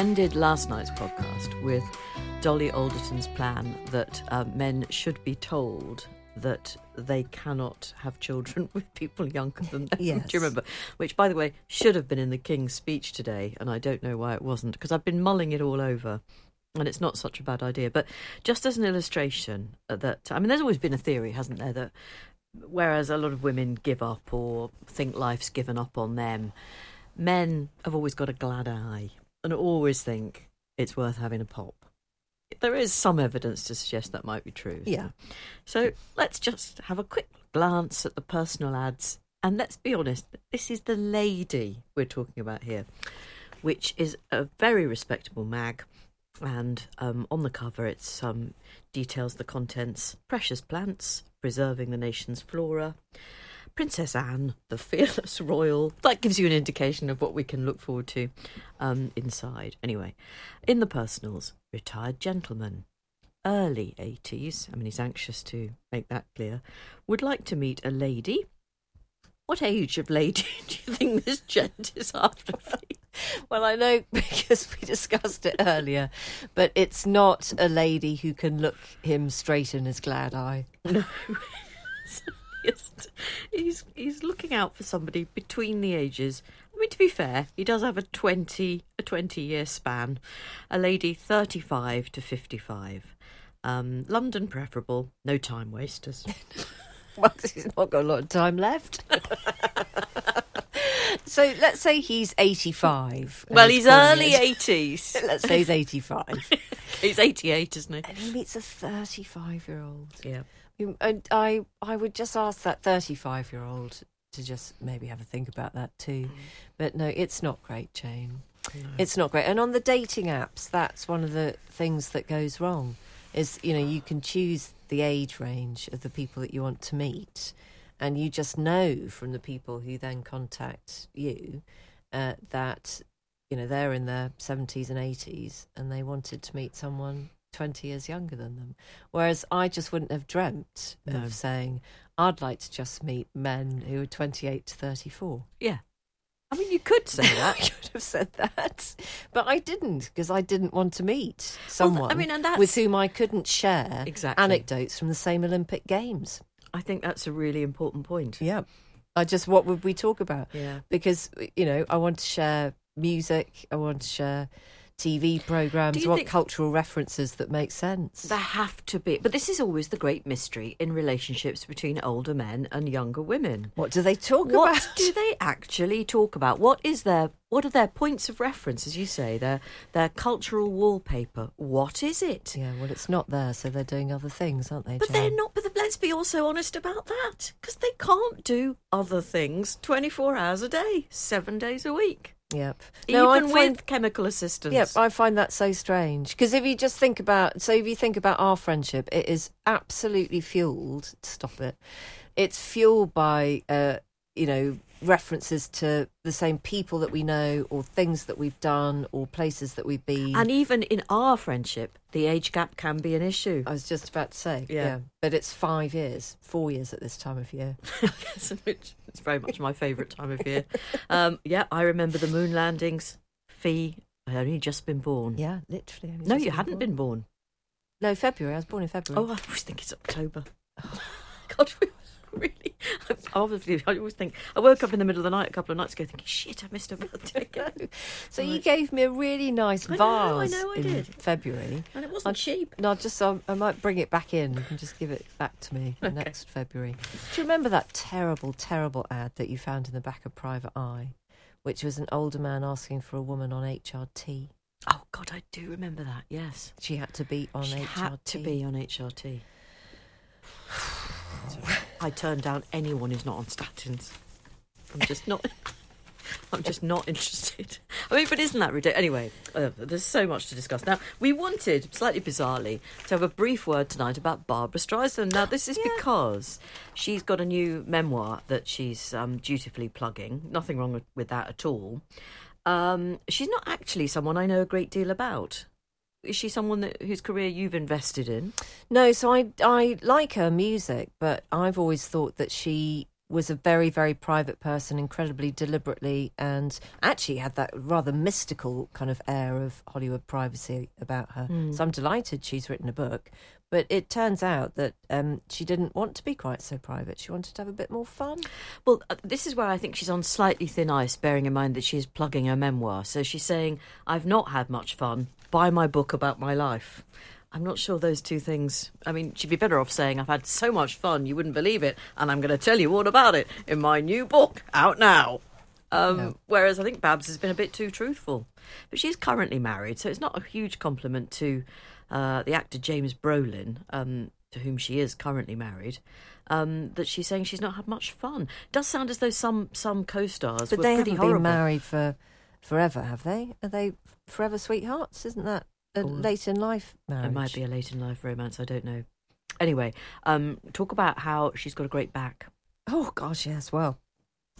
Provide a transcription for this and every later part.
Ended last night's podcast with Dolly Alderton's plan that uh, men should be told that they cannot have children with people younger than them. Yes. Do you remember? Which, by the way, should have been in the King's speech today, and I don't know why it wasn't, because I've been mulling it all over. And it's not such a bad idea. But just as an illustration, uh, that I mean, there's always been a theory, hasn't there, that whereas a lot of women give up or think life's given up on them, men have always got a glad eye and always think it's worth having a pop. There is some evidence to suggest that might be true. Yeah. So let's just have a quick glance at the personal ads. And let's be honest, this is the lady we're talking about here, which is a very respectable mag. And um, on the cover, it's um, details the contents: precious plants, preserving the nation's flora. Princess Anne, the fearless royal. That gives you an indication of what we can look forward to um, inside. Anyway, in the personals, retired gentleman, early 80s. I mean, he's anxious to make that clear. Would like to meet a lady. What age of lady do you think this gent is after? Well, I know because we discussed it earlier, but it's not a lady who can look him straight in his glad eye. No. He's he's looking out for somebody between the ages. I mean, to be fair, he does have a twenty a twenty year span. A lady thirty five to fifty five. Um, London preferable. No time wasters. Well, he's not got a lot of time left. so let's say he's 85. well, he's calling early it- eighties. Let's say he's 85. he's eighty eight, isn't he? and he meets a 35 year old. Yeah. And I, I would just ask that 35 year old to just maybe have a think about that too. But no, it's not great, Jane. It's not great. And on the dating apps, that's one of the things that goes wrong. Is you know you can choose the age range of the people that you want to meet, and you just know from the people who then contact you uh, that you know they're in their seventies and eighties, and they wanted to meet someone twenty years younger than them. Whereas I just wouldn't have dreamt No. of saying I'd like to just meet men who are twenty-eight to thirty-four. Yeah. I mean, you could say I that. could have said that, but I didn't because I didn't want to meet Well, someone I mean, and that's- with whom I couldn't share Exactly. anecdotes from the same Olympic Games. I think that's a really important point. Yeah, I just what would we talk about? Yeah. because you know I want to share music, I want to share TV programs, Do I you want think- cultural references that make sense. There have to be, but this is always the great mystery in relationships between older men and younger women. what do they talk What about? What do they actually talk about? What is their what are their points of reference, as you say, their their cultural wallpaper? What is it? Yeah, well, it's not there, so they're doing other things, aren't they? But they're not. But let's be also honest about that, because they can't do other things twenty four hours a day, seven days a week, Yep. even I with chemical assistance. Yep, I find that so strange because if you just think about, so if you think about our friendship, it is absolutely fueled. Stop it. It's fueled by, uh, you know, references to the same people that we know, or things that we've done, or places that we've been. and even in our friendship, the age gap can be an issue. I was just about to say, Yeah. yeah. but it's five years, four years at this time of year. Is very much my favourite time of year. Um, yeah, I remember the moon landings. Fi, I had only just been born. Yeah, literally. No, you hadn't before. been born. No, February. I was born in February. Oh, I always think it's October. God, really? I obviously, I always think. I woke up in the middle of the night a couple of nights ago thinking, shit, I missed a birthday again. so you gave me a really nice I vase know, I know I in did. February. And it wasn't cheap. No, just um, I might bring it back in and just give it back to me Okay. next February. Do you remember that terrible, terrible ad that you found in the back of Private Eye, which was an older man asking for a woman on HRT? Oh, God, I do remember that, yes. She had to be on she HRT. had to be on HRT. I turn down anyone who's not on statins. I'm just not. I'm just not interested. I mean, but isn't that ridiculous? Anyway, uh, there's so much to discuss. Now, we wanted, slightly bizarrely, to have a brief word tonight about Barbra Streisand. Now, this is because she's got a new memoir that she's um, dutifully plugging. Nothing wrong with, with that at all. Um, she's not actually someone I know a great deal about. Is she someone that, whose career you've invested in? No, so I I like her music, but I've always thought that she was a very very private person, incredibly deliberately, and actually had that rather mystical kind of air of Hollywood privacy about her. So I'm delighted she's written a book, but it turns out that um, she didn't want to be quite so private. She wanted to have a bit more fun. Well, uh, this is where I think she's on slightly thin ice, bearing in mind that she is plugging her memoir. So she's saying, I've not had much fun. Buy my book about my life. I'm not sure those two things. I mean, she'd be better off saying, I've had so much fun, you wouldn't believe it, and I'm going to tell you all about it in my new book out now. Um, No. Whereas I think Babs has been a bit too truthful. But she's currently married, so it's not a huge compliment to uh, the actor James Brolin, um, to whom she is currently married, um, that she's saying she's not had much fun. does sound as though some some co-stars But were they haven't horrible. been married for forever, have they? Are they forever sweethearts? Isn't that a late in life marriage? It might be a late in life romance. I don't know. Anyway, um, talk about how she's got a great back. Oh gosh, yes. Well,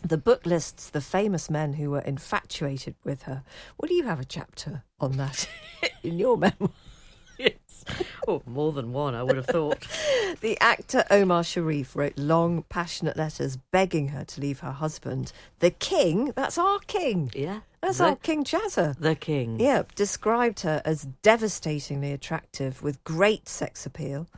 the book lists the famous men who were infatuated with her. Will you have a chapter on that in your memoir? Yes. Oh, more than one, I would have thought. The actor Omar Sharif wrote long, passionate letters begging her to leave her husband, the king. That's our king. Yeah. That's the, our King Jazza. the king. Yeah, described her as devastatingly attractive with great sex appeal,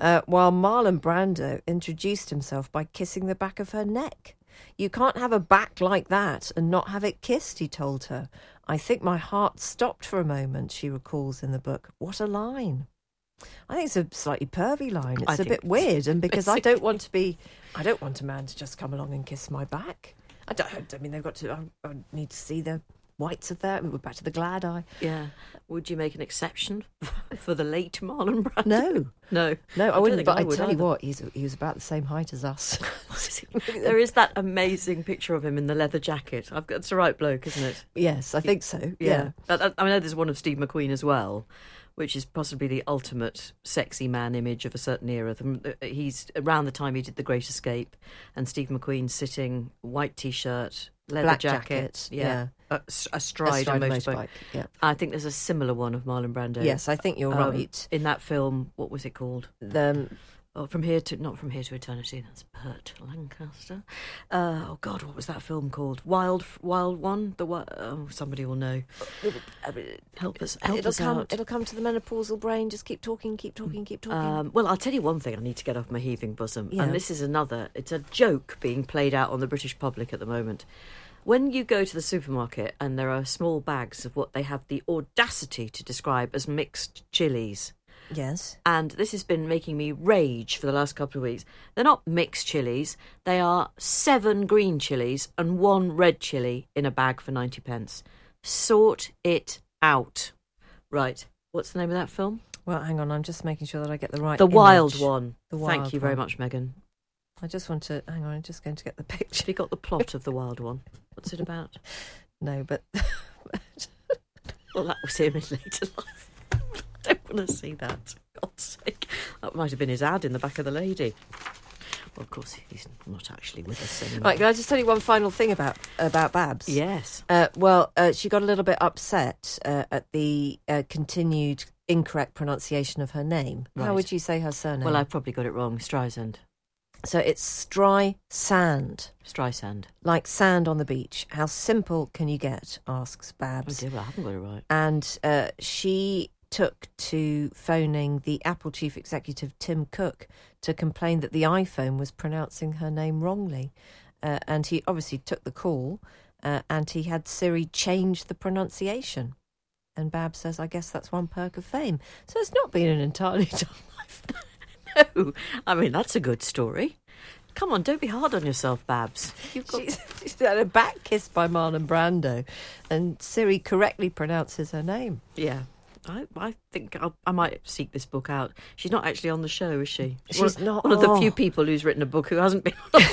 uh, while Marlon Brando introduced himself by kissing the back of her neck. You can't have a back like that and not have it kissed, he told her. I think my heart stopped for a moment, she recalls in the book. What a line. I think it's a slightly pervy line. It's a think bit weird, and because I don't want to be, I don't want a man to just come along and kiss my back. I don't. I mean, they've got to. I, I need to see the whites of their. We're back to the glad eye. Yeah. Would you make an exception for the late Marlon Brando? No, No. no, I, don't wouldn't. But I, would tell you what, he's he was about the same height as us. there is that amazing picture of him in the leather jacket. I've got it's the right bloke, isn't it? yes, I think so. Yeah. I, I- I know there's one of Steve McQueen as well, which is possibly the ultimate sexy man image of a certain era. Uh, he's around the time he did The Great Escape, and Steve McQueen sitting white t-shirt, leather Black jacket, jacket, yeah. A, astride, Astride a motorbike. motorbike, yeah. I think there's a similar one of Marlon Brando. Yes, I think you're um, right. In that film, what was it called? The, Oh, from here to not from here to eternity. That's Burt Lancaster. Uh, oh God, what was that film called? Wild, Wild One. The oh, somebody will know. Help us, help it'll us come. out. It'll come to the menopausal brain. Just keep talking, keep talking, keep talking. Um, well, I'll tell you one thing I need to get off my heaving bosom. Yeah. And this is another. It's a joke being played out on the British public at the moment. When you go to the supermarket and there are small bags of what they have the audacity to describe as mixed chilies, yes. and this has been making me rage for the last couple of weeks. They're not mixed chilies, they are seven green chilies and one red chili in a bag for 90 pence. Sort it out. Right. What's the name of that film? Well, hang on. I'm just making sure that I get the right. The Wild. One. The Thank Wild you very One. much, Megan. I just want to. Hang on. I'm just going to get the picture. Have you got the plot of The Wild One? What's it about? No, but Well, that was him in later life. I don't want to see that. For God's sake. That might have been his ad in the back of the lady. Well, of course, he's not actually with us anymore. right. Can I just tell you one final thing about about Babs? Yes. Uh, well, uh, she got a little bit upset uh, at the uh, continued incorrect pronunciation of her name. How would you say her surname? Well, I've probably got it wrong. Streisand. So it's dry sand. Stry Sand, Streisand. like sand on the beach. How simple can you get? asks Oh Babs. dear, well, I haven't got it right. and uh, she took to phoning the Apple chief executive Tim Cook to complain that the iPhone was pronouncing her name wrongly. Uh, and he obviously took the call uh, and he had Siri change the pronunciation. And Bab says, I guess that's one perk of fame. So it's not been an entirely dull life. no, I mean, that's a good story. Come on, don't be hard on yourself, Babs. You've got... she's, she's had a back kiss by Marlon Brando, and Siri correctly pronounces her name. Yeah. I, I think I'll, i might seek this book out. She's not actually on the show, is she? She's one, not. One of the oh. few people who's written a book who hasn't been on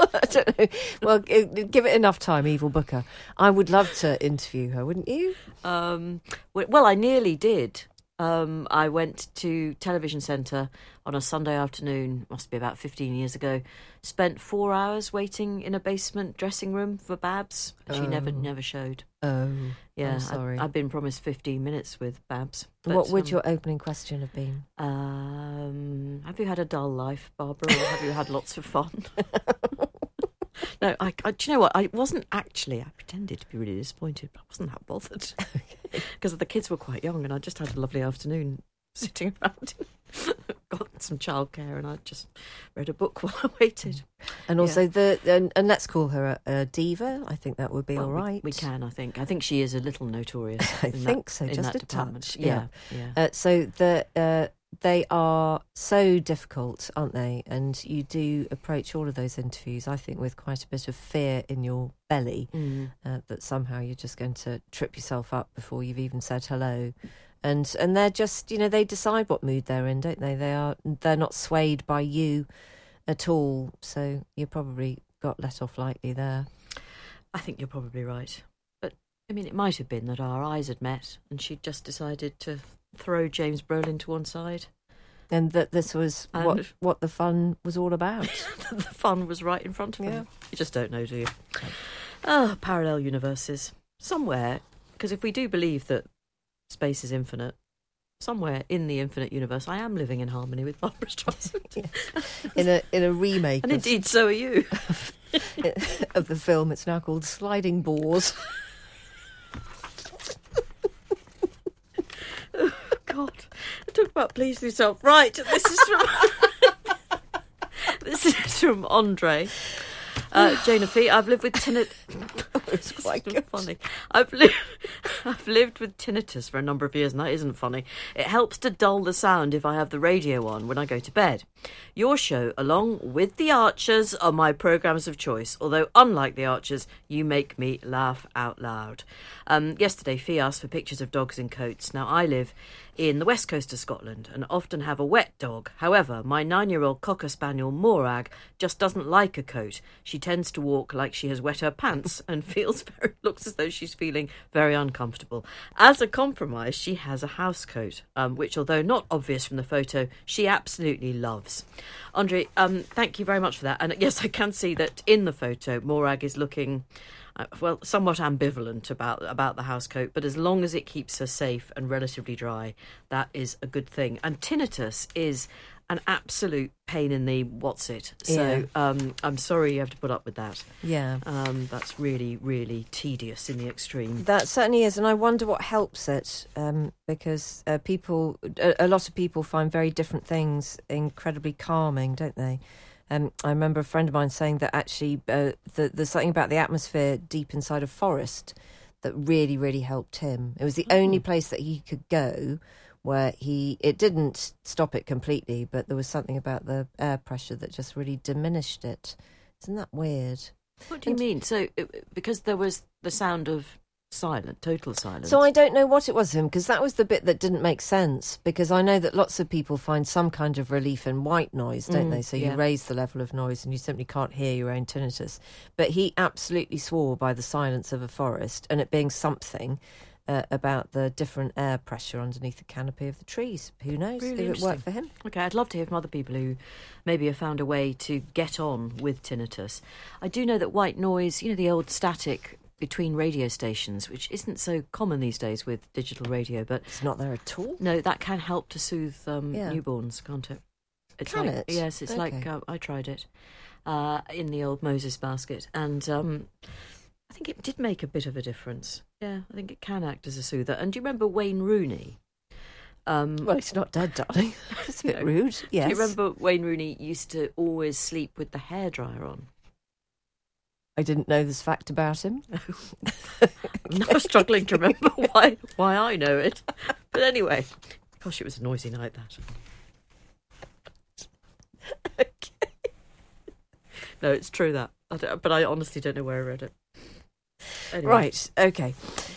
I don't know. Well, give it enough time, Evil Booker. I would love to interview her, wouldn't you? Um, well, I nearly did. Um, I went to Television Centre on a Sunday afternoon, must be about 15 years ago. Spent four hours waiting in a basement dressing room for Babs. and She never, Oh. never showed. Oh, Yeah, I'm sorry. I, have been promised 15 minutes with Babs. but, what would um, your opening question have been? Um, have you had a dull life, Barbra, or have you had lots of fun? no, I, I. Do you know what? I wasn't actually. I pretended to be really disappointed, but I wasn't that bothered because the kids were quite young, and I just had a lovely afternoon sitting around. Got some childcare, and I just read a book while I waited. And also the and, and let's call her a, a diva. I think that would be Well, all we- We, can, I think. I think she is a little notorious. I in that- think so, just a department. touch, Yeah, yeah. Uh, so the uh, they are so difficult, aren't they? And you do approach all of those interviews, I think, with quite a bit of fear in your belly Mm. uh, that somehow you're just going to trip yourself up before you've even said hello. And and they're just you know they decide what mood they're in, don't they? They are they're not swayed by you at all. So you probably got let off lightly there. I think you're probably right. But I mean, it might have been that our eyes had met, and she'd just decided to throw James Brolin to one side. And that this was what And- what the fun was all about. the fun was right in front of Yeah. them. You just don't know, do you? Oh, parallel universes. Somewhere, because if we do believe that space is infinite, somewhere in the infinite universe, I am living in harmony with Barbra Streisand. in a in a remake And of, indeed, so are you. of the film. It's now called Sliding Boars. God, talk about please yourself. Right, this is from this is from Andre. Uh, Jane Fi, I've lived with tinnitus. It's quite funny. I've lived, I've lived with tinnitus for a number of years, and that isn't funny. It helps to dull the sound if I have the radio on when I go to bed. Your show, along with the Archers, are my programmes of choice. Although, unlike the Archers, you make me laugh out loud. Um, yesterday, Fi asked for pictures of dogs in coats. Now, I live in the west coast of Scotland and often have a wet dog. However, my nine year old Cocker Spaniel Morag just doesn't like a coat. She tends to walk like she has wet her pants and feels very, looks as though she's feeling very uncomfortable. As a compromise, she has a house coat, um, which, although not obvious from the photo, she absolutely loves. Andre, um, thank you very much for that. And yes, I can see that in the photo, Morag is looking uh, well, somewhat ambivalent about about the house coat, but as long as it keeps her safe and relatively dry, that is a good thing. And tinnitus is an absolute pain in the what's it. So um, I'm sorry you have to put up with that. Yeah. Um, that's really, really tedious in the extreme. That certainly is, and I wonder what helps it, um, because uh, people, a, a lot of people find very different things incredibly calming, don't they? Um, I remember a friend of mine saying that actually uh, the, there's something about the atmosphere deep inside a forest that really, really helped him. It was the only place that he could go where he it didn't stop it completely, but there was something about the air pressure that just really diminished it. Isn't that weird? What do you mean? So uh, because there was the sound of silent, total silence. So I don't know what it was him because that was the bit that didn't make sense. Because I know that lots of people find some kind of relief in white noise, don't Mm, they? So you raise the level of noise and you simply can't hear your own tinnitus. But he absolutely swore by the silence of a forest and it being something. Uh, about the different air pressure underneath the canopy of the trees. Who knows Really if it worked for him? Okay, I'd love to hear from other people who maybe have found a way to get on with tinnitus. I do know that white noise, you know, the old static between radio stations, which isn't so common these days with digital radio, but It's not there at all. no, that can help to soothe um, Yeah. newborns, can't it? It's Can like, it? Yes, it's like uh, I tried it uh, in the old Moses basket, and um, I think it did make a bit of a difference. Yeah, I think it can act as a soother. And do you remember Wayne Rooney? Um, Well, he's not dead, darling. It's a bit rude. Yes. Do you remember Wayne Rooney used to always sleep with the hairdryer on? I didn't know this fact about him. I'm now struggling to remember why why I know it. But anyway, gosh, it was a noisy night that. okay. No, it's true that. I but I honestly don't know where I read it. Anyway. Right. Okay.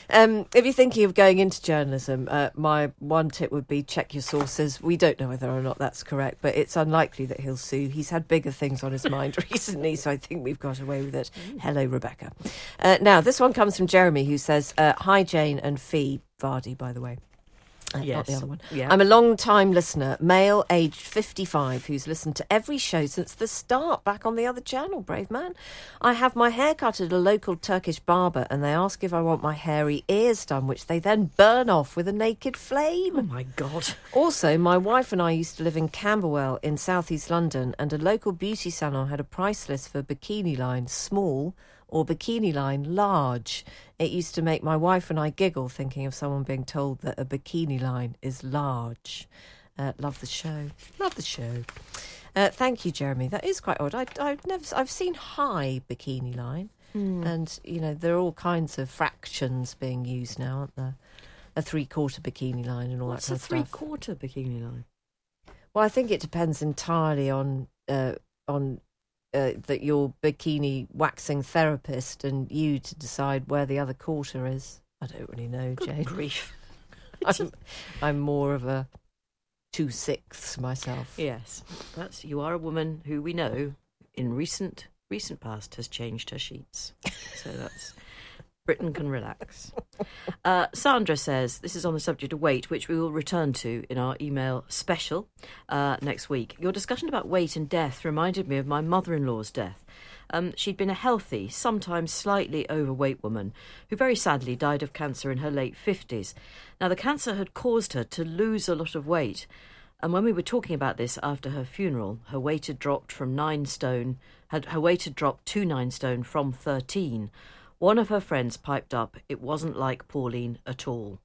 Um, if you're thinking of going into journalism, uh, my one tip would be check your sources. We don't know whether or not that's correct, but it's unlikely that he'll sue. He's had bigger things on his mind recently, so I think we've got away with it. Hello, Rebecca. Uh, now, this one comes from Jeremy, who says, uh, "Hi, Jane and Fi Vardy, by the way." Uh, Not the Yes. other one. Yeah. I'm a long time listener, male, aged 55, who's listened to every show since the start, back on the other channel, brave man. I have my hair cut at a local Turkish barber, and they ask if I want my hairy ears done, which they then burn off with a naked flame. Oh my god. Also, my wife and I used to live in Camberwell in southeast London, and a local beauty salon had a price list for bikini line small or bikini line large. It used to make my wife and I giggle thinking of someone being told that a bikini line is large. Uh, love the show. Love the show. Uh, thank you, Jeremy. That is quite odd. I, I've never. I've seen high bikini line, and you know there are all kinds of fractions being used now, aren't there? A three-quarter bikini line and all What's that a kind of three-quarter bikini line? Well, I think it depends entirely on uh, on uh, that your bikini waxing therapist and you to decide where the other quarter is. I don't really know, Good Jane. grief. I'm, I'm more of a two sixths myself. Yes, that's you are a woman who we know in recent recent past has changed her sheets. So that's Britain can relax. Uh, Sandra says this is on the subject of weight, which we will return to in our email special uh, next week. Your discussion about weight and death reminded me of my mother-in-law's death. Um, she'd been a healthy, sometimes slightly overweight woman who very sadly died of cancer in her late 50s. Now, the cancer had caused her to lose a lot of weight. And when we were talking about this after her funeral, her weight had dropped from nine stone, had her weight had dropped to nine stone from 13. One of her friends piped up, it wasn't like Pauline at all.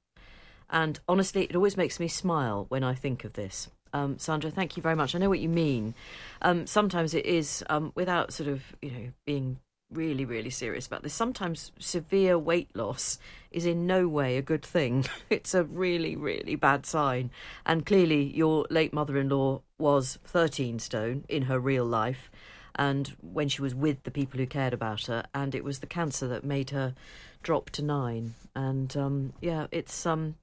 And honestly, it always makes me smile when I think of this. Um, Sandra, thank you very much. I know what you mean. Um, sometimes it is, um, without sort of, you know, being really, really serious about this, sometimes severe weight loss is in no way a good thing. it's a really, really bad sign. And clearly, your late mother in law was 13 stone in her real life and when she was with the people who cared about her, and it was the cancer that made her drop to nine. And um, yeah, it's um,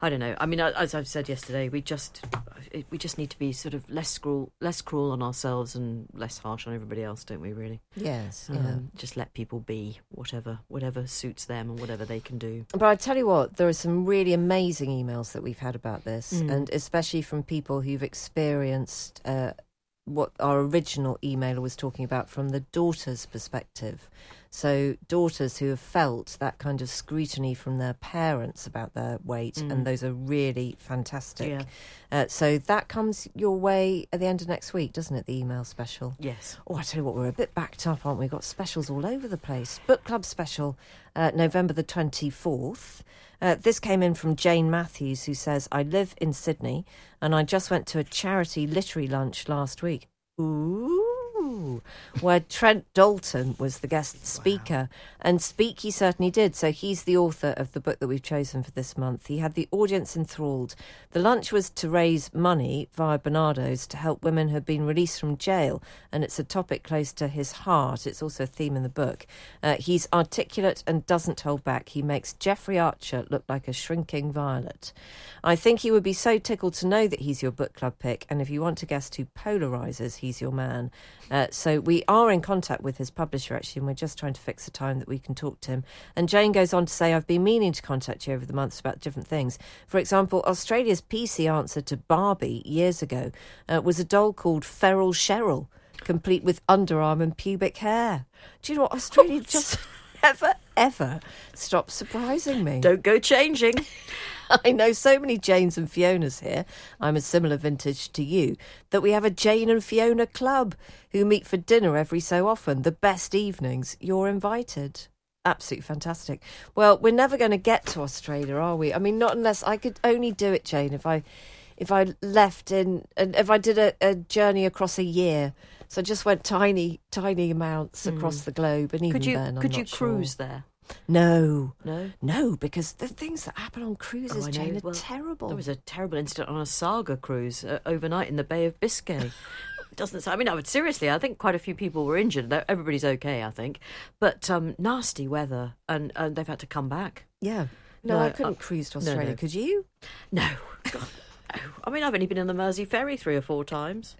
I don't know. I mean, as I've said yesterday, we just we just need to be sort of less cruel, less cruel on ourselves and less harsh on everybody else, don't we? Really, Yes. Yeah. um, just let people be whatever whatever suits them and whatever they can do. But I tell you what, there are some really amazing emails that we've had about this, Mm. and especially from people who've experienced uh, what our original emailer was talking about from the daughter's perspective. So, daughters who have felt that kind of scrutiny from their parents about their weight, Mm. and those are really fantastic. Yeah. Uh, so, that comes your way at the end of next week, doesn't it? The email special. Yes. Oh, I tell you what, we're a bit backed up, aren't we? We've got specials all over the place. Book club special, uh, November the 24th. Uh, this came in from Jane Matthews, who says, I live in Sydney and I just went to a charity literary lunch last week. Ooh, where Trent Dalton was the guest speaker. And speak he certainly did. So he's the author of the book that we've chosen for this month. He had the audience enthralled. The lunch was to raise money via Barnardo's to help women who have been released from jail. And it's a topic close to his heart. It's also a theme in the book. Uh, he's articulate and doesn't hold back. He makes Jeffrey Archer look like a shrinking violet. I think he would be so tickled to know that he's your book club pick. And if you want to guess who polarises, he's your man. Uh, so we are in contact with his publisher actually, and we're just trying to fix a time that we can talk to him. And Jane goes on to say, I've been meaning to contact you over the months about different things. For example, Australia's PC answer to Barbie years ago uh, was a doll called Feral Cheryl, complete with underarm and pubic hair. Do you know what? Australia just never, ever stops surprising me. Don't go changing. I know so many Janes and Fionas here. I'm a similar vintage to you. That we have a Jane and Fiona club who meet for dinner every so often. The best evenings. You're invited. absolutely fantastic. Well, we're never going to get to Australia, are we? I mean, not unless I could only do it, Jane, if I if I left in and if I did a, a journey across a year. So I just went tiny, tiny amounts hmm. across the globe, and even Could you then, I'm could you sure. cruise there? No, No. no, because the things that happen on Oh, cruises, know. Jane, are Well, terrible. There was a terrible incident on a Saga cruise uh, overnight in the Bay of Biscay. Doesn't I mean? I would seriously. I think quite a few people were injured. Everybody's okay, I think, but um, nasty weather, and, and they've had to come back. yeah. No, No, I couldn't uh, cruise to Australia. no. Could you? No, God, no. I mean, I've only been on the Mersey ferry three or four times.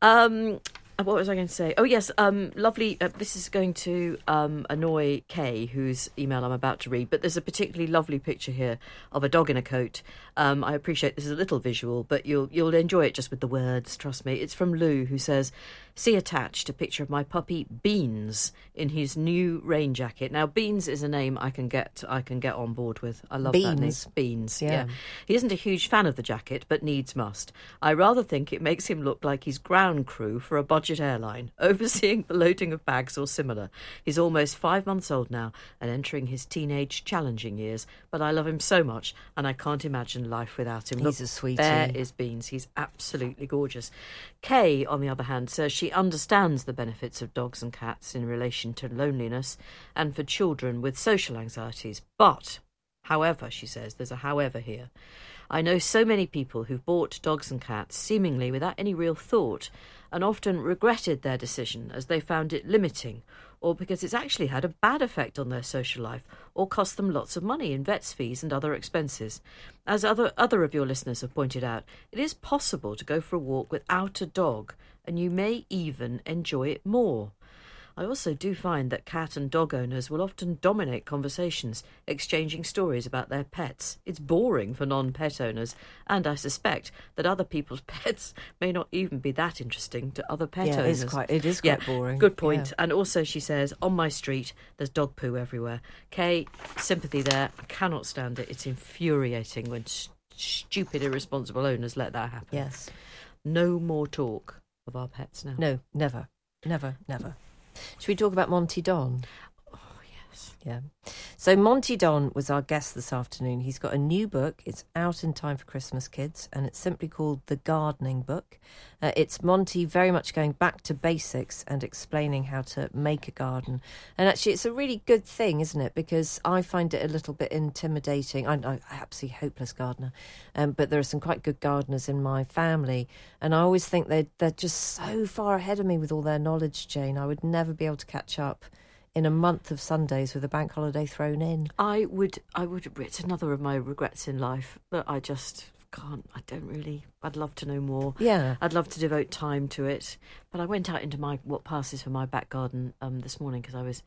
Um, what was I going to say? Oh yes, um, lovely. Uh, this is going to um, annoy Kay, whose email I'm about to read. But there's a particularly lovely picture here of a dog in a coat. Um, I appreciate this is a little visual, but you'll you'll enjoy it just with the words. Trust me. It's from Lou, who says, "See attached a picture of my puppy Beans in his new rain jacket." Now, Beans is a name I can get I can get on board with. I love that name. Beans? Beans. Yeah. yeah. He isn't a huge fan of the jacket, but needs must. I rather think it makes him look like he's ground crew for a budget airline, overseeing the loading of bags or similar. He's almost five months old now and entering his teenage challenging years, but I love him so much and I can't imagine life without him. He's Look, a sweetie. There is Beans. He's absolutely gorgeous. Kay, on the other hand, says she understands the benefits of dogs and cats in relation to loneliness and for children with social anxieties, but However, she says, there's a however here. I know so many people who've bought dogs and cats seemingly without any real thought and often regretted their decision as they found it limiting or because it's actually had a bad effect on their social life or cost them lots of money in vets fees and other expenses. As other other of your listeners have pointed out, it is possible to go for a walk without a dog and you may even enjoy it more. I also do find that cat and dog owners will often dominate conversations, exchanging stories about their pets. It's boring for non pet owners, and I suspect that other people's pets may not even be that interesting to other pet Yeah, it owners. is quite- it is Yeah, quite boring. Good point. Yeah. And also, she says, on my street, there's dog poo everywhere. Kay, sympathy there. I cannot stand it. It's infuriating when stupid, irresponsible owners let that happen. Yes. No more talk of our pets now. No, never. Never, never. Should we talk about Monty Don? Yes. Yeah. So Monty Don was our guest this afternoon. He's got a new book. It's out in time for Christmas, kids, and it's simply called The Gardening Book. Uh, it's Monty very much going back to basics and explaining how to make a garden. And actually, it's a really good thing, isn't it? Because I find it a little bit intimidating. I'm, I'm a absolutely hopeless gardener, um, but there are some quite good gardeners in my family, and I always think they they're just so far ahead of me with all their knowledge, Jane. I would never be able to catch up in a month of Sundays with a bank holiday thrown in. I would, I would. It's another of my regrets in life that I just can't. I don't really. I'd love to know more. Yeah. I'd love to devote time to it, but I went out into my what passes for my back garden um, this morning because I was,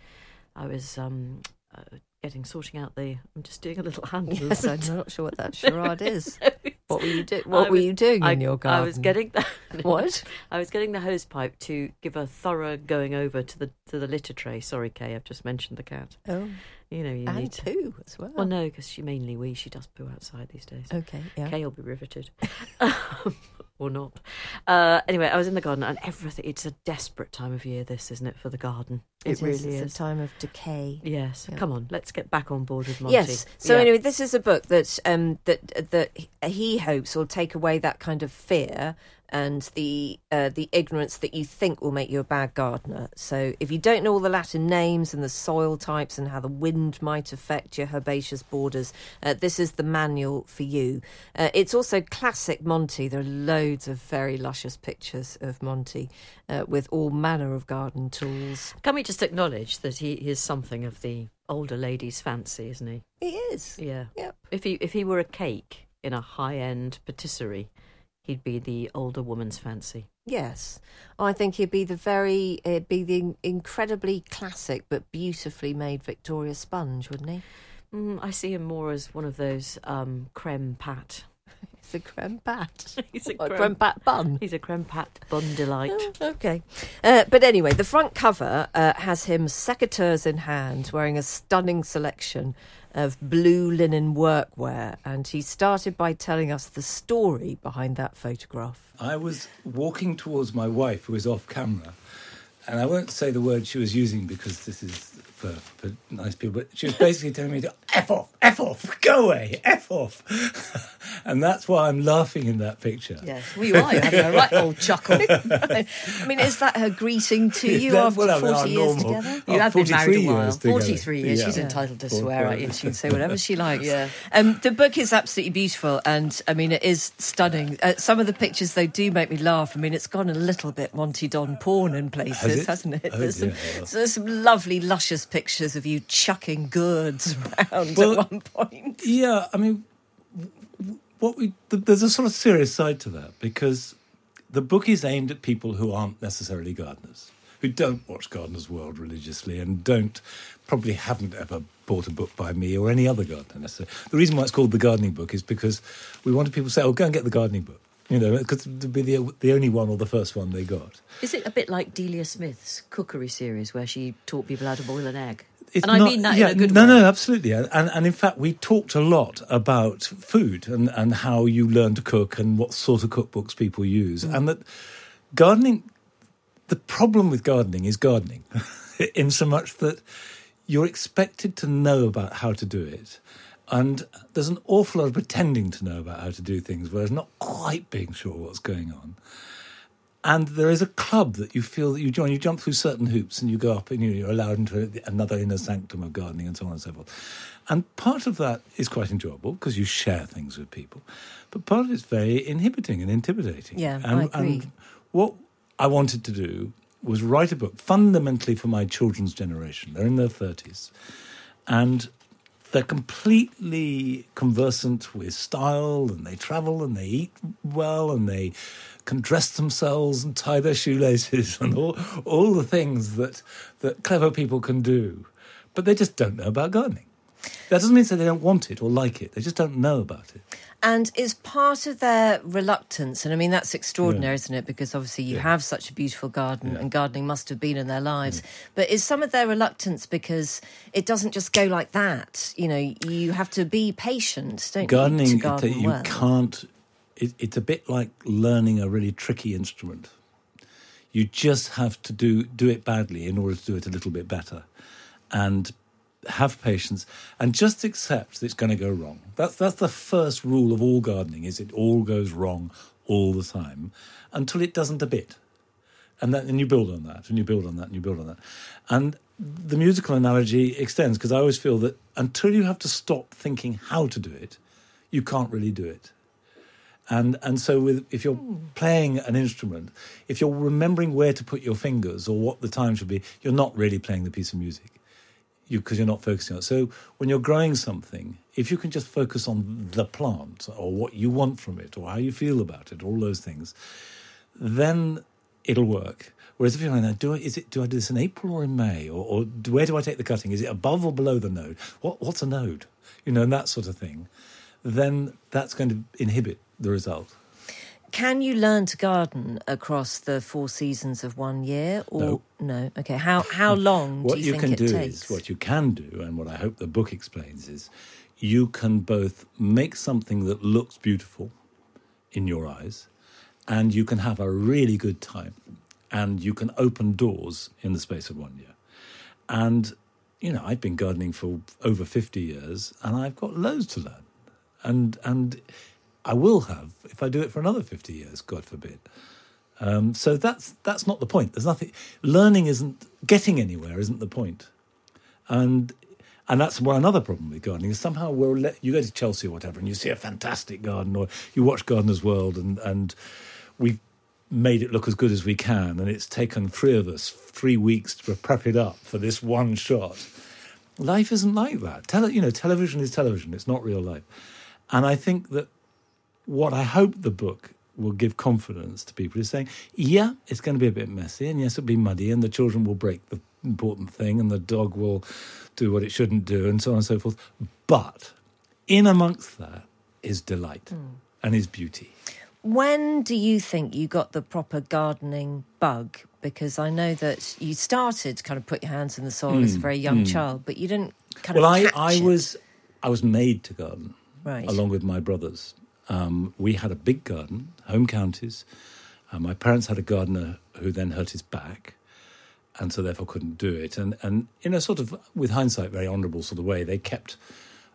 I was um, uh, getting sorting out the. I'm just doing a little hand. Yes, I'm not sure what that charade is. What were you doing? I What were was- you doing I, in your garden? I was getting the, What? I was getting the hose pipe to give a thorough going over to the to the litter tray. Sorry, Kay, I've just mentioned the cat. Oh, You know you and need to. as well. Well, no, because she mainly we She does poo outside these days. Okay, yeah. Kay will be riveted. Um, or not. Uh, anyway, I was in the garden and everything. It's a desperate time of year, this, isn't it, for the garden? It, is. really It's is. a time of decay. Yes. Yeah. Come on, let's get back on board with Monty. Yes. So Yeah. anyway, this is a book that um that that he hopes will take away that kind of fear and the uh, the ignorance that you think will make you a bad gardener. So if you don't know all the Latin names and the soil types and how the wind might affect your herbaceous borders, uh, this is the manual for you. Uh, it's also classic Monty. There are loads of very luscious pictures of Monty uh, with all manner of garden tools. Can we just acknowledge that he is something of the older lady's fancy, isn't he? He is. Yeah. Yep. If he if he were a cake in a high end patisserie, he'd be the older woman's fancy. Yes, I think he'd be the very, it'd be the incredibly classic but beautifully made Victoria sponge, wouldn't he? Mm, I see him more as one of those um, creme pat. It's a creme pat. He's a creme- creme pat bun. He's a creme pat bun delight. Okay. Uh, but anyway, the front cover uh, has him secateurs in hand, wearing a stunning selection of blue linen workwear. And he started by telling us the story behind that photograph. I was walking towards my wife, who was off camera, and I won't say the word she was using because this is for, for nice people, but she was basically telling me to F off, F off, go away, F off. and that's why I'm laughing in that picture. Yes, well, you are. You're having a right old chuckle. I mean, is that her greeting to you That- after well, 40 years normal- together? Oh, You have been married a while. years 43 years. She's Yeah. entitled to swear at you. She can say whatever she likes. Yeah. Um, the book is absolutely beautiful, and I mean, it is stunning. Uh, some of the pictures, though, do make me laugh. I mean, it's gone a little bit Monty Don porn in places, Has it? hasn't it? Oh, there's, some, there's some lovely, luscious pictures of you chucking gourds mm. around Well, at one point. Yeah, I mean, what we th- there's a sort of serious side to that because the book is aimed at people who aren't necessarily gardeners, who don't watch Gardener's World religiously, and don't probably haven't ever bought a book by me or any other gardener. necessarily. The reason why it's called the gardening book is because we wanted people to say, "Oh, go and get the gardening book." You know, because to be the the only one or the first one they got. Is it a bit like Delia Smith's cookery series where she taught people how to boil an egg? It's and I not- mean that yeah, in a good no, way. No, absolutely. And, and, and in fact, we talked a lot about food and, and how you learn to cook and what sort of cookbooks people use. Mm. And that gardening, the problem with gardening is gardening, in so much that you're expected to know about how to do it. And there's an awful lot of pretending to know about how to do things, whereas not quite being sure what's going on. And there is a club that you feel that you join. You jump through certain hoops and you go up and you- you're allowed into another inner sanctum of gardening and so on and so forth. And part of that is quite enjoyable because you share things with people. But part of it's very inhibiting and intimidating. Yeah, and, I agree. And what I wanted to do was write a book fundamentally for my children's generation. They're in their 30s. And they're completely conversant with style and they travel and they eat well and they can dress themselves and tie their shoelaces and all, all the things that, that clever people can do. But they just don't know about gardening. That doesn't mean that they don't want it or like it. They just don't know about it. And is part of their reluctance, and I mean, that's extraordinary, Yeah. isn't it? Because obviously you Yeah. have such a beautiful garden Yeah. and gardening must have been in their lives. But is some of their reluctance because it doesn't just go like that? You know, you have to be patient, don't you? gardening, you well. can't. It, it's a bit like learning a really tricky instrument. You just have to do do it badly in order to do it a little bit better, and have patience and just accept that it's going to go wrong. That's that's the first rule of all gardening: is it all goes wrong all the time until it doesn't a bit. And then and you build on that and you build on that and you build on that. And the musical analogy extends because i always feel that until you have to stop thinking how to do it you can't really do it. And and so with if you're playing an instrument if you're remembering where to put your fingers or what the time should be you're not really playing the piece of music you because you're not focusing on it. So when you're growing something, if you can just focus on the plant or what you want from it or how you feel about it, all those things, then it'll work. Whereas if you're like, do I, is it, do I do this in April or in May? Or, or where do I take the cutting? Is it above or below the node? What, what's a node? You know, and that sort of thing. Then that's going to inhibit the result. Can you learn to garden across the four seasons of one year? Or No. no? Okay. How how long what do you, you, think can it do takes? is what you can do and what i hope the book explains is you can both make something that looks beautiful in your eyes and you can have a really good time and you can open doors in the space of one year and you know i've been gardening for over 50 years and i've got loads to learn and and i will have if i do it for another 50 years god forbid um, so that's that's not the point. There's nothing. Learning isn't getting anywhere. Isn't the point? And and that's why another problem with gardening is somehow we're let, you go to Chelsea or whatever and you see a fantastic garden or you watch Gardener's World and and we've made it look as good as we can and it's taken three of us three weeks to prep it up for this one shot. Life isn't like that. Tele, you know, television is television. It's not real life. And I think that what I hope the book will give confidence to people is saying, yeah, it's going to be a bit messy, and yes, it'll be muddy, and the children will break the important thing, and the dog will do what it shouldn't do, and so on and so forth. But in amongst that is delight and is beauty. When do you think you got the proper gardening bug? Because I know that you started to kind of put your hands in the soil as a very young child, but you didn't kind Hmm, well, of. I, I was I was made to garden Right. along with my brothers. Um, we had a big garden, home counties. Uh, my parents had a gardener who then hurt his back, and so therefore couldn't do it. And and in a sort of, with hindsight, very honourable sort of way, they kept,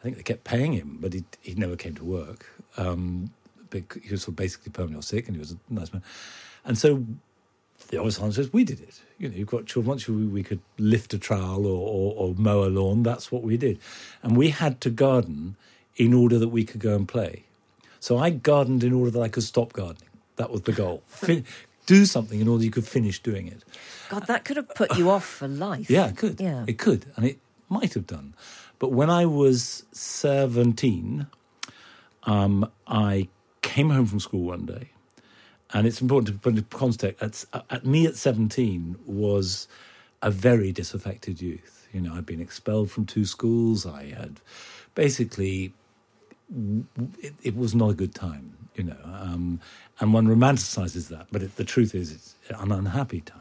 I think they kept paying him, but he he never came to work. Um, he was sort of basically permanently sick, and he was a nice man. And so the obvious answer is we did it. You know, you've got children. Once we, we could lift a trowel or, or, or mow a lawn, that's what we did. And we had to garden in order that we could go and play. So I gardened in order that I could stop gardening. That was the goal. Fin- do something in order you could finish doing it. God, that could have put you off for life. Yeah, it could. Yeah. It could. And it might have done. But when I was 17, um, I came home from school one day. And it's important to put into context. At, at me at 17 was a very disaffected youth. You know, I'd been expelled from two schools. I had basically, it, it was not a good time, you know. Um, and one romanticizes that. But it, the truth is, it's an unhappy time.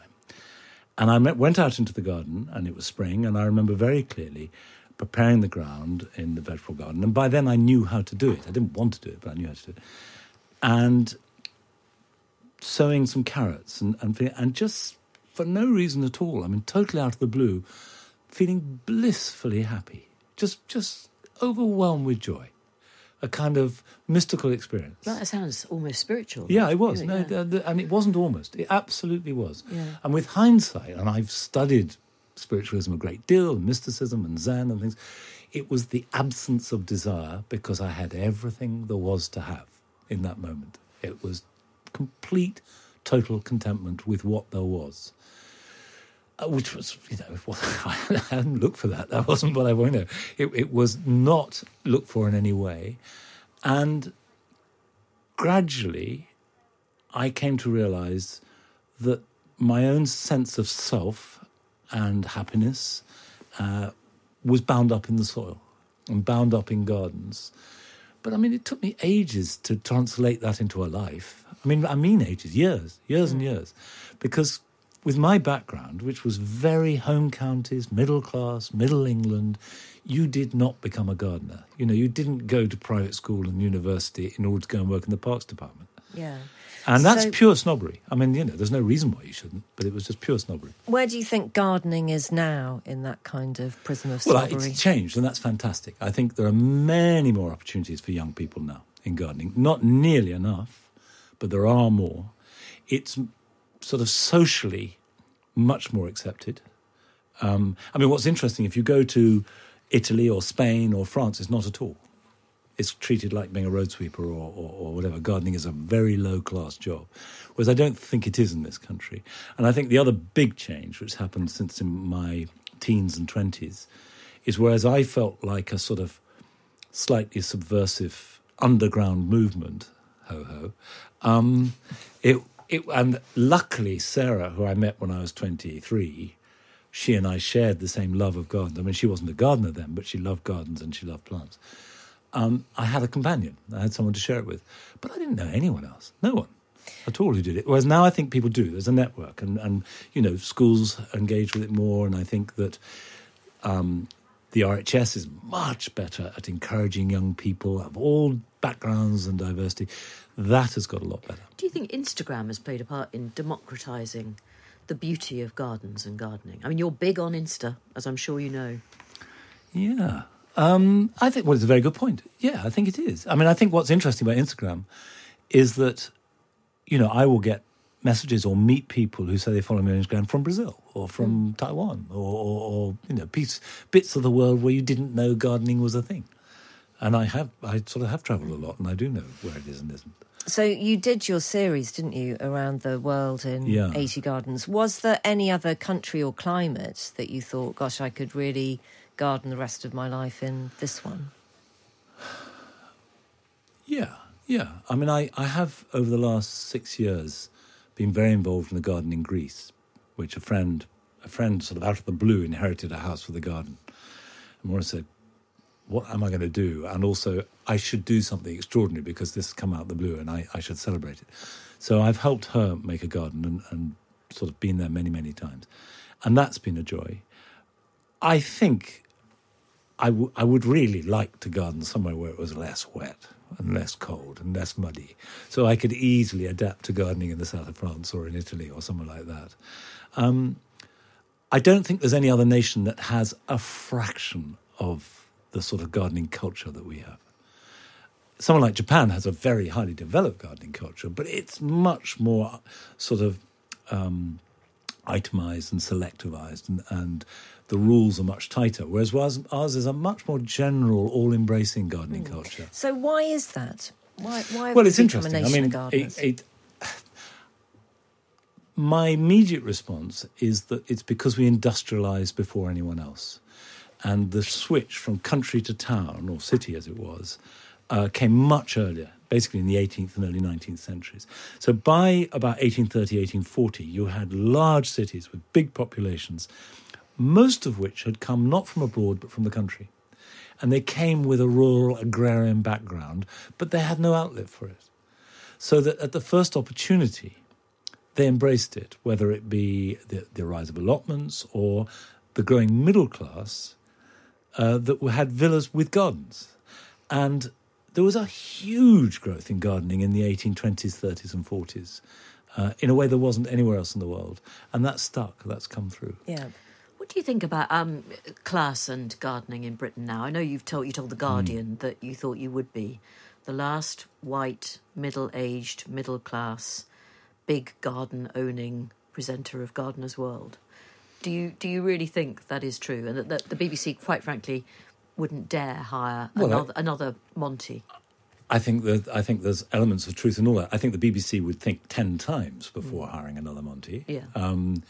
And I met, went out into the garden, and it was spring, and I remember very clearly preparing the ground in the vegetable garden. And by then I knew how to do it. I didn't want to do it, but I knew how to do it. And sowing some carrots and, and, and just for no reason at all, I mean, totally out of the blue, feeling blissfully happy, just, just overwhelmed with joy. A kind of mystical experience. That sounds almost spiritual. Yeah, it was. Yeah, No, yeah. and it wasn't almost. It absolutely was. Yeah. And with hindsight, and I've studied spiritualism a great deal, and mysticism and Zen and things, it was the absence of desire because I had everything there was to have in that moment. It was complete, total contentment with what there was. Uh, which was, you know, I hadn't looked for that. That wasn't what I wanted. It, it was not looked for in any way. And gradually, I came to realize that my own sense of self and happiness uh, was bound up in the soil and bound up in gardens. But I mean, it took me ages to translate that into a life. I mean, I mean ages, years, years and years. Because with my background, which was very home counties, middle class, middle England, you did not become a gardener. You know, you didn't go to private school and university in order to go and work in the parks department. Yeah. And that's So- pure snobbery. I mean, you know, there's no reason why you shouldn't, but it was just pure snobbery. Where do you think gardening is now in that kind of prism of snobbery? Well, it's changed, and that's fantastic. I think there are many more opportunities for young people now in gardening. Not nearly enough, but there are more. It's sort of socially much more accepted. Um, I mean, what's interesting, if you go to Italy or Spain or France, it's not at all. It's treated like being a road sweeper or, or, or whatever. Gardening is a very low class job, whereas I don't think it is in this country. And I think the other big change, which happened since in my teens and 20s, is whereas I felt like a sort of slightly subversive underground movement, ho ho, um, it, it, and luckily Sarah, who I met when I was 23, she and I shared the same love of gardens. I mean, she wasn't a gardener then, but she loved gardens and she loved plants. Um, I had a companion. I had someone to share it with, but I didn't know anyone else. No one at all who did it. Whereas now I think people do. There's a network, and, and you know, schools engage with it more. And I think that um, the RHS is much better at encouraging young people of all backgrounds and diversity. That has got a lot better. Do you think Instagram has played a part in democratising the beauty of gardens and gardening? I mean, you're big on Insta, as I'm sure you know. Yeah. Um, I think, well, it's a very good point. Yeah, I think it is. I mean, I think what's interesting about Instagram is that, you know, I will get messages or meet people who say they follow me on Instagram from Brazil or from hmm. Taiwan or, or, or you know, piece, bits of the world where you didn't know gardening was a thing. And I have, I sort of have travelled a lot and I do know where it is and isn't. So you did your series, didn't you, around the world in Yeah. 80 gardens. Was there any other country or climate that you thought, gosh, I could really garden the rest of my life in this one? Yeah, yeah. I mean, I, I have over the last six years been very involved in the garden in Greece, which a friend, a friend sort of out of the blue inherited a house with a garden. And Maura said, what am I going to do? And also, I should do something extraordinary because this has come out of the blue and I, I should celebrate it. So I've helped her make a garden and, and sort of been there many, many times. And that's been a joy. I think I, w- I would really like to garden somewhere where it was less wet and less cold and less muddy. So I could easily adapt to gardening in the south of France or in Italy or somewhere like that. Um, I don't think there's any other nation that has a fraction of the sort of gardening culture that we have. Someone like Japan has a very highly developed gardening culture, but it's much more sort of um, itemized and selectivized, and, and the rules are much tighter. Whereas ours, ours is a much more general, all embracing gardening culture. So why is that? Why? Why? Well, it's interesting. I mean, it, it, my immediate response is that it's because we industrialized before anyone else. And the switch from country to town, or city as it was, uh, came much earlier, basically in the 18th and early 19th centuries. So by about 1830, 1840, you had large cities with big populations, most of which had come not from abroad but from the country. And they came with a rural agrarian background, but they had no outlet for it. So that at the first opportunity, they embraced it, whether it be the, the rise of allotments or the growing middle class uh, that had villas with gardens. And there was a huge growth in gardening in the 1820s, 30s, and 40s uh, in a way there wasn't anywhere else in the world. And that stuck, that's come through. yeah. What do you think about um, class and gardening in Britain now? I know you've told you told the Guardian that you thought you would be the last white, middle-aged, middle-class, big garden-owning presenter of Gardener's World. Do you do you really think that is true, and that, that the BBC, quite frankly, wouldn't dare hire Well, I- another, another Monty? I think that I think there's elements of truth in all that. I think the BBC would think ten times before hiring another Monty. Yeah. Um,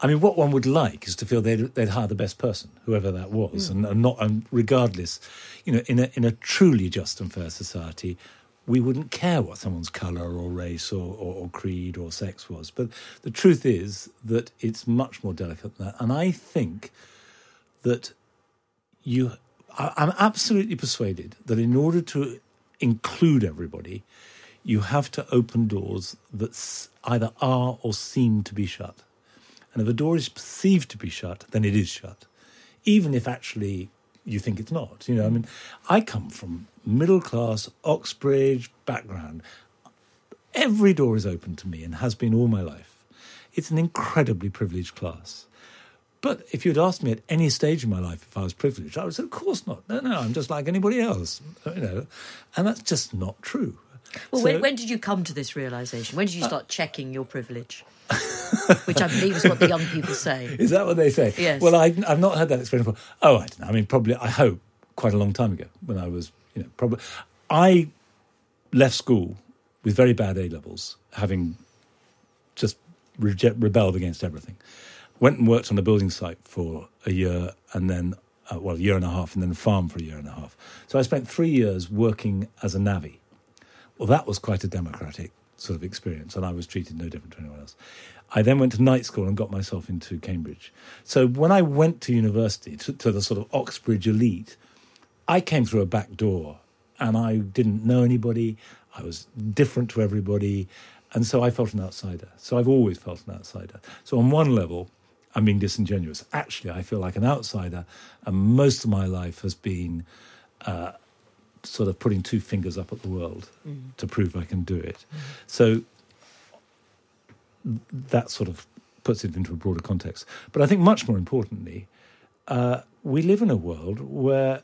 I mean, what one would like is to feel they'd, they'd hire the best person, whoever that was, and, and not and regardless, you know, in a in a truly just and fair society, we wouldn't care what someone's colour or race or, or, or creed or sex was. But the truth is that it's much more delicate than that, and I think that you I'm absolutely persuaded that in order to include everybody, you have to open doors that either are or seem to be shut. And if a door is perceived to be shut, then it is shut, even if actually you think it's not. You know, I mean, I come from middle class Oxbridge background. Every door is open to me and has been all my life. It's an incredibly privileged class. But if you'd asked me at any stage in my life if I was privileged, I would say, of course not. No, no, I'm just like anybody else. You know, and that's just not true. Well, So- when, when did you come to this realization? When did you uh, start checking your privilege? Which I believe is what the young people say. Is that what they say? Yes. Well, I, I've not had that experience before. Oh, I don't know. I mean, probably, I hope, quite a long time ago when I was, you know, probably. I left school with very bad A levels, having just reject, rebelled against everything. Went and worked on a building site for a year and then, uh, well, a year and a half, and then farm for a year and a half. So I spent three years working as a navvy. Well, that was quite a democratic sort of experience, and I was treated no different to anyone else. I then went to night school and got myself into Cambridge. So when I went to university, to, to the sort of Oxbridge elite, I came through a back door and I didn't know anybody. I was different to everybody. And so I felt an outsider. So I've always felt an outsider. So on one level, I'm being disingenuous. Actually, I feel like an outsider. And most of my life has been uh, sort of putting two fingers up at the world to prove I can do it. So that sort of puts it into a broader context. But I think much more importantly, uh, we live in a world where,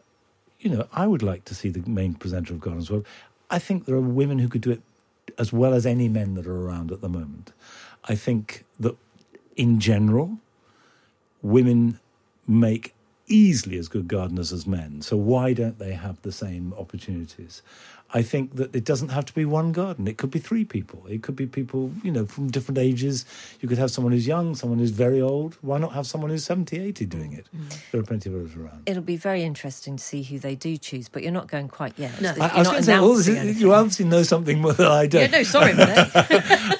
you know, I would like to see the main presenter of Gardeners World. I think there are women who could do it as well as any men that are around at the moment. I think that in general, women make easily as good gardeners as men. So why don't they have the same opportunities? I think that it doesn't have to be one garden. It could be three people. It could be people, you know, from different ages. You could have someone who's young, someone who's very old. Why not have someone who's 70, 80 doing it? Mm. There are plenty of others around. It'll be very interesting to see who they do choose, but you're not going quite yet. No. You're I, I was not going to say, this announcing is- you obviously know something more than I don't. no, sorry about.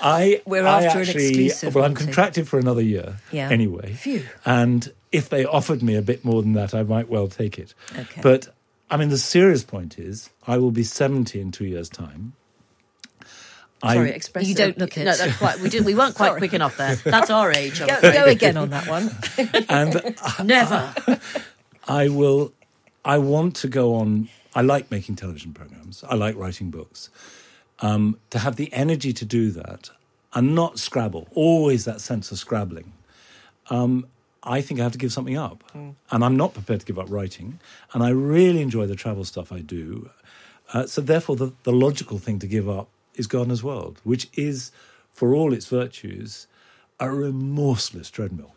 I, We're I after an exclusive, Well, I'm Monty. contracted for another year Yeah. anyway. Phew. And if they offered me a bit more than that, I might well take it. Okay. But I mean, the serious point is, I will be 70 in two years' time. Sorry, I, express You don't look it. No, that's quite. We did. We weren't quite quick enough there. That's our age. I'm Go, afraid. go again on that one. and Never. I will. I want to go on. I like making television programs. I like writing books. Um, to have the energy to do that and not scrabble, always that sense of scrabbling, um, I think I have to give something up. And I'm not prepared to give up writing. And I really enjoy the travel stuff I do. Uh, so, therefore, the, the logical thing to give up is Gardener's World, which is, for all its virtues, a remorseless treadmill.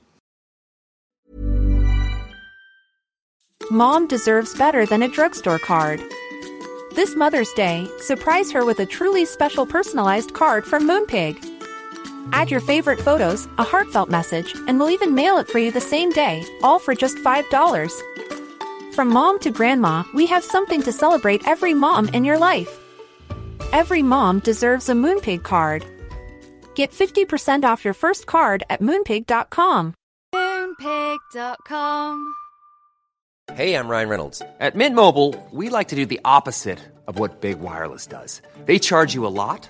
Mom deserves better than a drugstore card. This Mother's Day, surprise her with a truly special personalized card from Moonpig. Add your favorite photos, a heartfelt message, and we'll even mail it for you the same day, all for just $5. From mom to grandma, we have something to celebrate every mom in your life. Every mom deserves a Moonpig card. Get 50% off your first card at moonpig.com. Moonpig.com. Hey, I'm Ryan Reynolds. At Mint Mobile, we like to do the opposite of what Big Wireless does. They charge you a lot,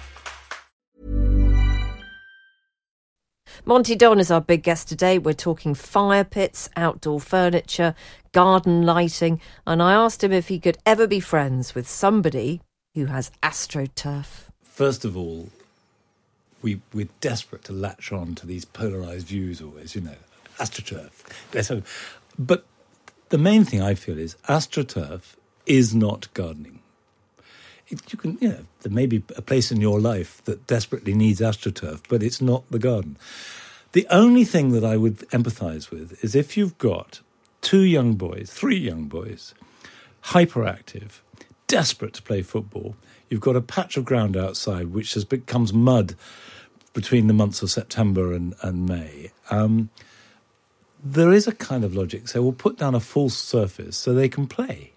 Monty Don is our big guest today. We're talking fire pits, outdoor furniture, garden lighting, and I asked him if he could ever be friends with somebody who has astroturf. First of all, we, we're desperate to latch on to these polarized views always, you know, astroturf. But the main thing I feel is astroturf is not gardening. You can, you know, there may be a place in your life that desperately needs astroturf, but it's not the garden. The only thing that I would empathize with is if you've got two young boys, three young boys, hyperactive, desperate to play football, you've got a patch of ground outside which has becomes mud between the months of September and, and May. Um, there is a kind of logic. So we'll put down a false surface so they can play.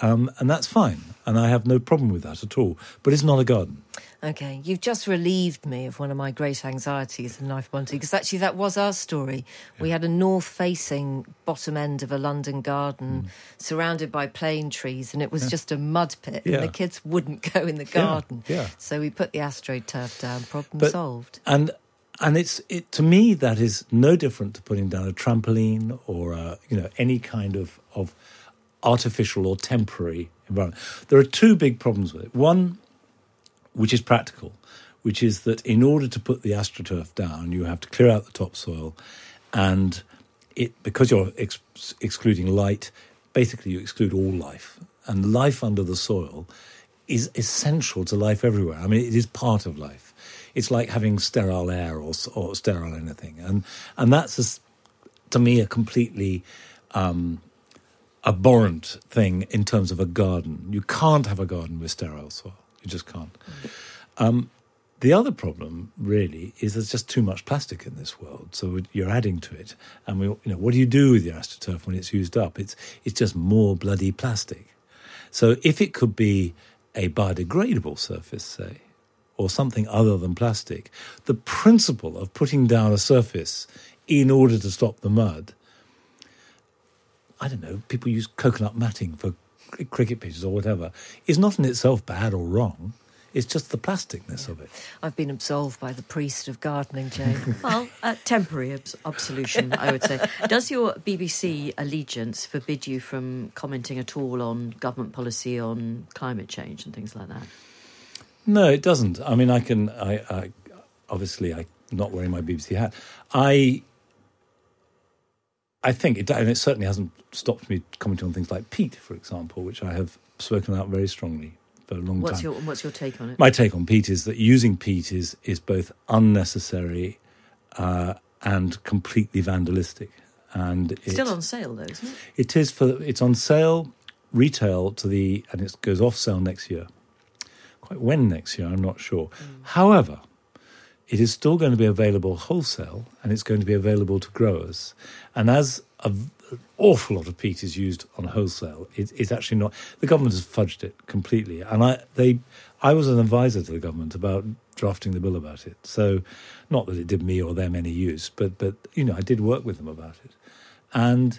Um, and that's fine. And I have no problem with that at all. But it's not a garden. Okay, you've just relieved me of one of my great anxieties in life, Monty, because actually that was our story. We had a north facing bottom end of a London garden Hmm. surrounded by plane trees, and it was just a mud pit, Yeah. and the kids wouldn't go in the garden. yeah. So we put the astroturf down, problem But- solved. And and it's it to me that is no different to putting down a trampoline or a, you know any kind of of artificial or temporary environment. There are two big problems with it. One, which is practical, which is that in order to put the astroturf down, you have to clear out the topsoil, and it because you're ex- excluding light, basically you exclude all life, and life under the soil is essential to life everywhere. I mean, it is part of life. It's like having sterile air or, or sterile anything, and and that's a to me a completely um, abhorrent thing in terms of a garden. You can't have a garden with sterile soil. You just can't. Um, the other problem, really, is there's just too much plastic in this world. So you're adding to it, and we, you know, what do you do with your astroturf when it's used up? It's it's just more bloody plastic. So if it could be a biodegradable surface, say, or something other than plastic, the principle of putting down a surface in order to stop the mud. I don't know. People use coconut matting for cricket pitches or whatever. Is not in itself bad or wrong. It's just the plasticness of it. I've been absolved by the priest of gardening, Jane. Well, uh, temporary abs- absolution, I would say. Does your BBC allegiance forbid you from commenting at all on government policy on climate change and things like that? No, it doesn't. I mean, I can. I, I obviously I'm not wearing my BBC hat. I. I think it, and it certainly hasn't stopped me commenting on things like peat, for example, which I have spoken out very strongly for a long What's time. your What's your take on it? My take on peat is that using peat is is both unnecessary uh, and completely vandalistic. And it, Still on sale though, isn't it? it is for it's on sale retail to the, and it goes off sale next year. Quite when next year, I'm not sure. However, it is still going to be available wholesale and it's going to be available to growers. And as a an awful lot of peat is used on wholesale, it, it's actually not. The government has fudged it completely. And I, they, I was an advisor to the government about drafting the bill about it. So, not that it did me or them any use, but but you know, I did work with them about it. And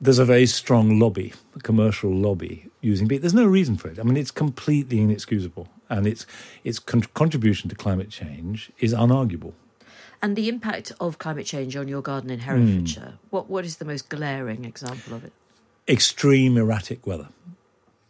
there's a very strong lobby, a commercial lobby using peat. There's no reason for it. I mean, it's completely inexcusable, and its its con- contribution to climate change is unarguable. And the impact of climate change on your garden in. Herefordshire, hmm. what, what is the most glaring example of it? Extreme erratic weather.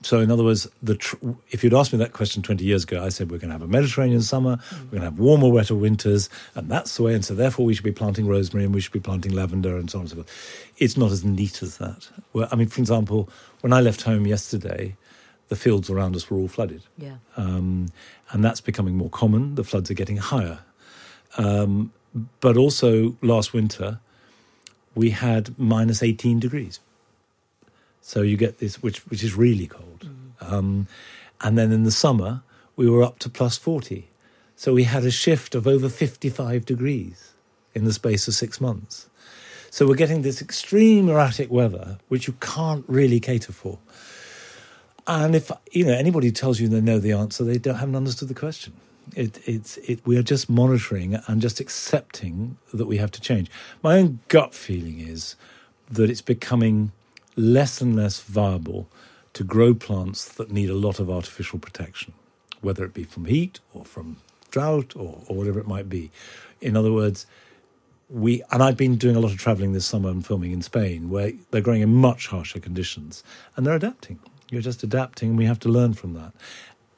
So, in other words, the tr- if you'd asked me that question 20 years ago, I said we're going to have a Mediterranean summer, we're going to have warmer, wetter winters, and that's the way. And so, therefore, we should be planting rosemary and we should be planting lavender and so on and so forth. It's not as neat as that. Well, I mean, for example, when I left home yesterday, the fields around us were all flooded. Yeah. um, and that's becoming more common. The floods are getting higher. Um, but also last winter, we had minus 18 degrees. So you get this, which, which is really cold. Um, and then in the summer, we were up to plus 40. So we had a shift of over 55 degrees in the space of six months. So we're getting this extreme erratic weather, which you can't really cater for. And if you know anybody tells you they know the answer, they don't haven't understood the question. It, it's it. We are just monitoring and just accepting that we have to change. My own gut feeling is that it's becoming less and less viable to grow plants that need a lot of artificial protection, whether it be from heat or from drought or, or whatever it might be. In other words, we and I've been doing a lot of traveling this summer and filming in Spain, where they're growing in much harsher conditions, and they're adapting. You're just adapting, and we have to learn from that.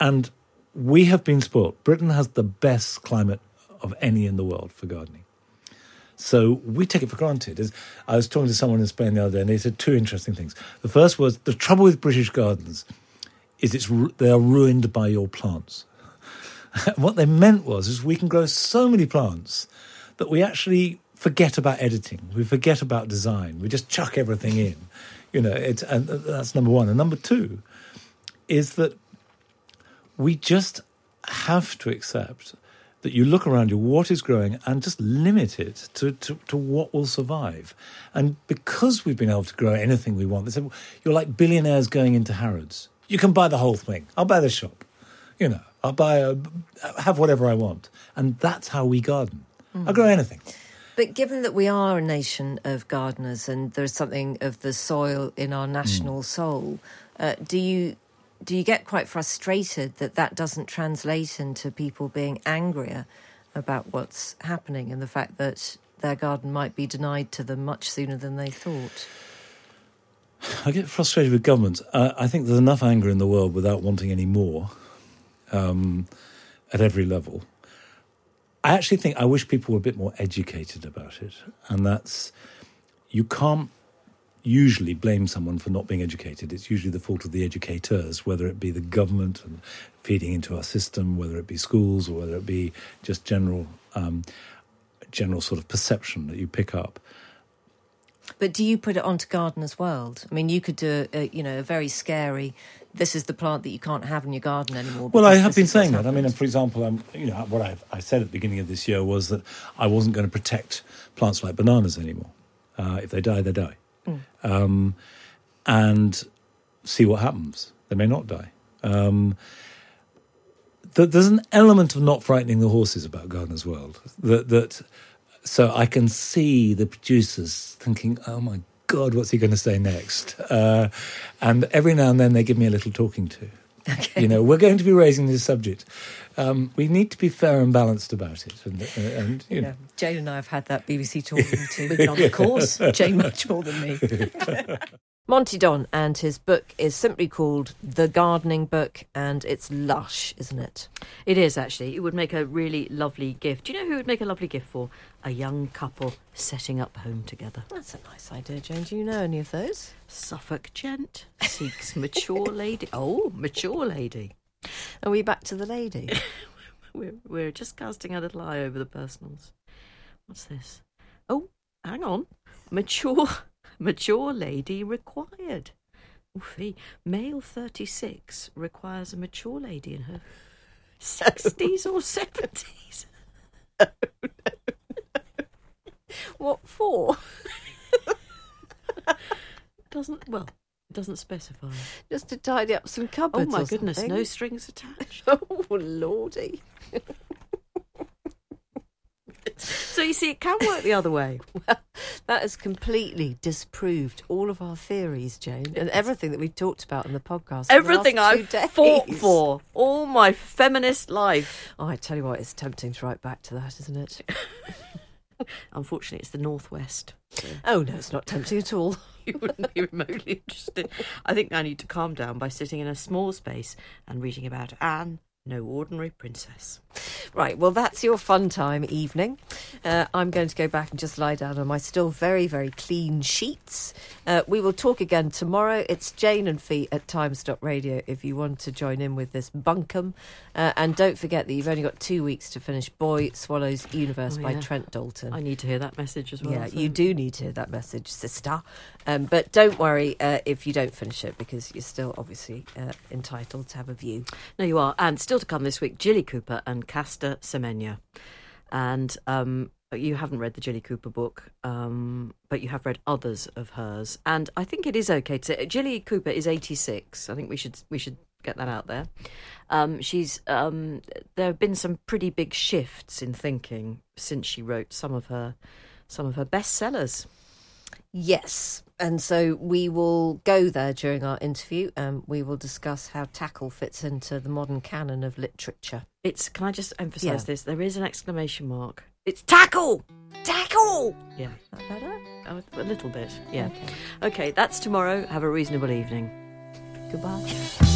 And we have been spoilt. Britain has the best climate of any in the world for gardening. So we take it for granted. As I was talking to someone in Spain the other day, and they said two interesting things. The first was the trouble with British gardens is it's they are ruined by your plants. what they meant was is we can grow so many plants that we actually forget about editing. We forget about design. We just chuck everything in. You know, it's and uh, that's number one. And number two is that we just have to accept that you look around you, what is growing, and just limit it to, to, to what will survive. And because we've been able to grow anything we want, they said, well, you're like billionaires going into Harrods. You can buy the whole thing. I'll buy the shop. You know, I'll buy, a, have whatever I want. And that's how we garden. I'll grow anything. But given that we are a nation of gardeners and there's something of the soil in our national soul, uh, do you do you get quite frustrated that that doesn't translate into people being angrier about what's happening and the fact that their garden might be denied to them much sooner than they thought? I get frustrated with governments. Uh, I think there's enough anger in the world without wanting any more um, at every level. I actually think I wish people were a bit more educated about it. And that's, you can't usually blame someone for not being educated. It's usually the fault of the educators, whether it be the government and feeding into our system, whether it be schools, or whether it be just general, um, general sort of perception that you pick up. But do you put it onto Gardener's World? I mean, you could do, a, you know, a very scary. This is the plant that you can't have in your garden anymore. Well, I have been saying that. I mean, for example, um, you know what I, I said at the beginning of this year was that I wasn't going to protect plants like bananas anymore. Uh, if they die, they die, um, and see what happens. They may not die. Um, th- there's an element of not frightening the horses about Gardener's World. That that so I can see the producers thinking, "Oh my God, what's he going to say next?" Uh, and every now and then they give me a little talking to. You know, we're going to be raising this subject. Um, we need to be fair and balanced about it, and, uh, and you know. Jane and I have had that BBC talking We've to. on the course. Jane much more than me. Monty Don and his book is simply called The Gardening Book, and it's lush, isn't it? It is actually. It would make a really lovely gift. Do you know who would make a lovely gift for? A young couple setting up home together. That's a nice idea, Jane. Do you know any of those? Suffolk gent seeks mature lady. Oh, mature lady. Are we back to the lady? We're, we're just casting a little eye over the personals. What's this? Oh, hang on. Mature, mature lady required. Oofy. Male 36 requires a mature lady in her 60s or 70s. What for? Doesn't, well, doesn't specify. Just to tidy up some cupboards. Oh my goodness, something. no strings attached. Oh lordy! so you see, it can work the other way. Well, that has completely disproved all of our theories, Jane, and everything that we've talked about in the podcast. for the Everything I've days. fought for all my feminist life. Oh, I tell you what, it's tempting to write back to that, isn't it? Unfortunately, it's the northwest. Oh no, it's not tempting at all. You wouldn't be remotely interested. I think I need to calm down by sitting in a small space and reading about Anne, no ordinary princess. Right, well, that's your fun time evening. Uh, I'm going to go back and just lie down on my still very, very clean sheets. Uh, we will talk again tomorrow. It's Jane and Fi at Times.radio if you want to join in with this bunkum. Uh, and don't forget that you've only got two weeks to finish Boy Swallows Universe Oh, by yeah. Trent Dalton. I need to hear that message as well. Yeah, so- you do need to hear that message, sister. Um, but don't worry uh, if you don't finish it because you're still obviously uh, entitled to have a view. No, you are. And still to come this week, Jilly Cooper and Caster Semenya. And um, you haven't read the Jilly Cooper book, um, but you have read others of hers. And I think it is okay to say Jilly Cooper is 86. I think we should we should get that out there. Um, she's um, there have been some pretty big shifts in thinking since she wrote some of her some of her bestsellers. Yes. And so we will go there during our interview and we will discuss how tackle fits into the modern canon of literature. It's can I just emphasise Yeah. this? There is an exclamation mark. It's tackle. Tackle! Yeah. That better? Oh, a little bit, yeah. Okay. Okay, that's tomorrow. Have a reasonable evening. Goodbye.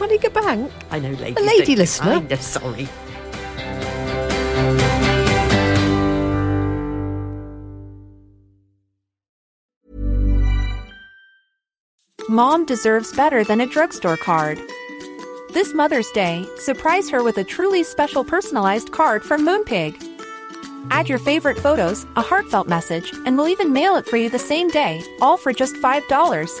Running bank? I know, lady. A lady listener. I know, sorry. Mom deserves better than a drugstore card. This Mother's Day, surprise her with a truly special personalized card from Moonpig. Add your favorite photos, a heartfelt message, and we'll even mail it for you the same day, all for just $5.